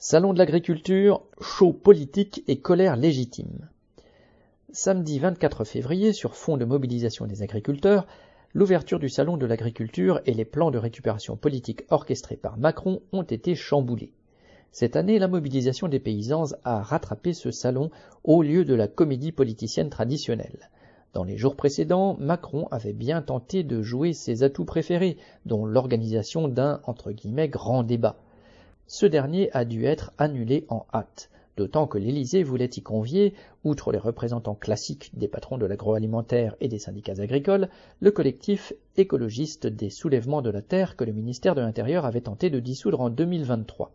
Salon de l'agriculture, chaud politique et colère légitime. Samedi 24 février, sur fond de mobilisation des agriculteurs, l'ouverture du Salon de l'agriculture et les plans de récupération politique orchestrés par Macron ont été chamboulés. Cette année, la mobilisation des paysans a rattrapé ce salon au lieu de la comédie politicienne traditionnelle. Dans les jours précédents, Macron avait bien tenté de jouer ses atouts préférés, dont l'organisation d'un entre guillemets grand débat. Ce dernier a dû être annulé en hâte, d'autant que l'Élysée voulait y convier, outre les représentants classiques des patrons de l'agroalimentaire et des syndicats agricoles, le collectif écologiste des soulèvements de la terre que le ministère de l'Intérieur avait tenté de dissoudre en 2023.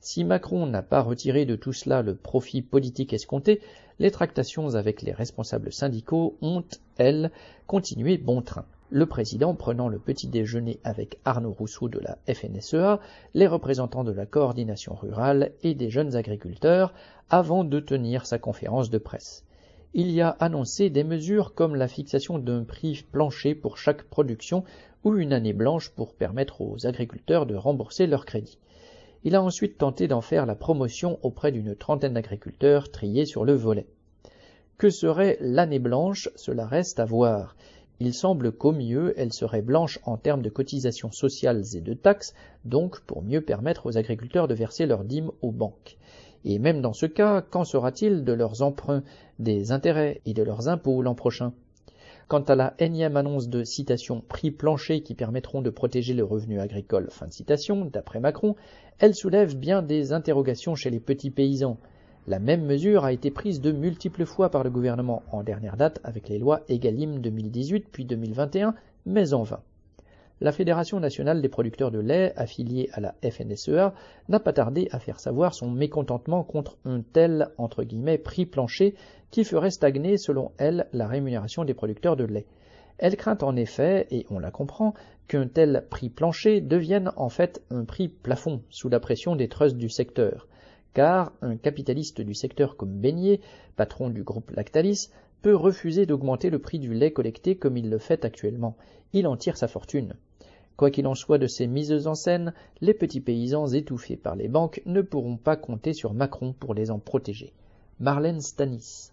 Si Macron n'a pas retiré de tout cela le profit politique escompté, les tractations avec les responsables syndicaux ont, elles, continué bon train le président prenant le petit déjeuner avec Arnaud Rousseau de la FNSEA, les représentants de la coordination rurale et des jeunes agriculteurs, avant de tenir sa conférence de presse. Il y a annoncé des mesures comme la fixation d'un prix plancher pour chaque production ou une année blanche pour permettre aux agriculteurs de rembourser leurs crédits. Il a ensuite tenté d'en faire la promotion auprès d'une trentaine d'agriculteurs triés sur le volet. Que serait l'année blanche? Cela reste à voir. Il semble qu'au mieux elle serait blanche en termes de cotisations sociales et de taxes, donc pour mieux permettre aux agriculteurs de verser leurs dîmes aux banques. Et même dans ce cas, qu'en sera-t-il de leurs emprunts, des intérêts et de leurs impôts l'an prochain? Quant à la énième annonce de citation prix plancher qui permettront de protéger le revenu agricole, fin de citation, d'après Macron, elle soulève bien des interrogations chez les petits paysans. La même mesure a été prise de multiples fois par le gouvernement en dernière date avec les lois Egalim 2018 puis 2021, mais en vain. La Fédération nationale des producteurs de lait, affiliée à la FNSEA, n'a pas tardé à faire savoir son mécontentement contre un tel prix plancher qui ferait stagner, selon elle, la rémunération des producteurs de lait. Elle craint en effet, et on la comprend, qu'un tel prix plancher devienne en fait un prix plafond sous la pression des trusts du secteur car un capitaliste du secteur comme Beignet, patron du groupe Lactalis, peut refuser d'augmenter le prix du lait collecté comme il le fait actuellement. Il en tire sa fortune. Quoi qu'il en soit de ces mises en scène, les petits paysans étouffés par les banques ne pourront pas compter sur Macron pour les en protéger. Marlène Stanis.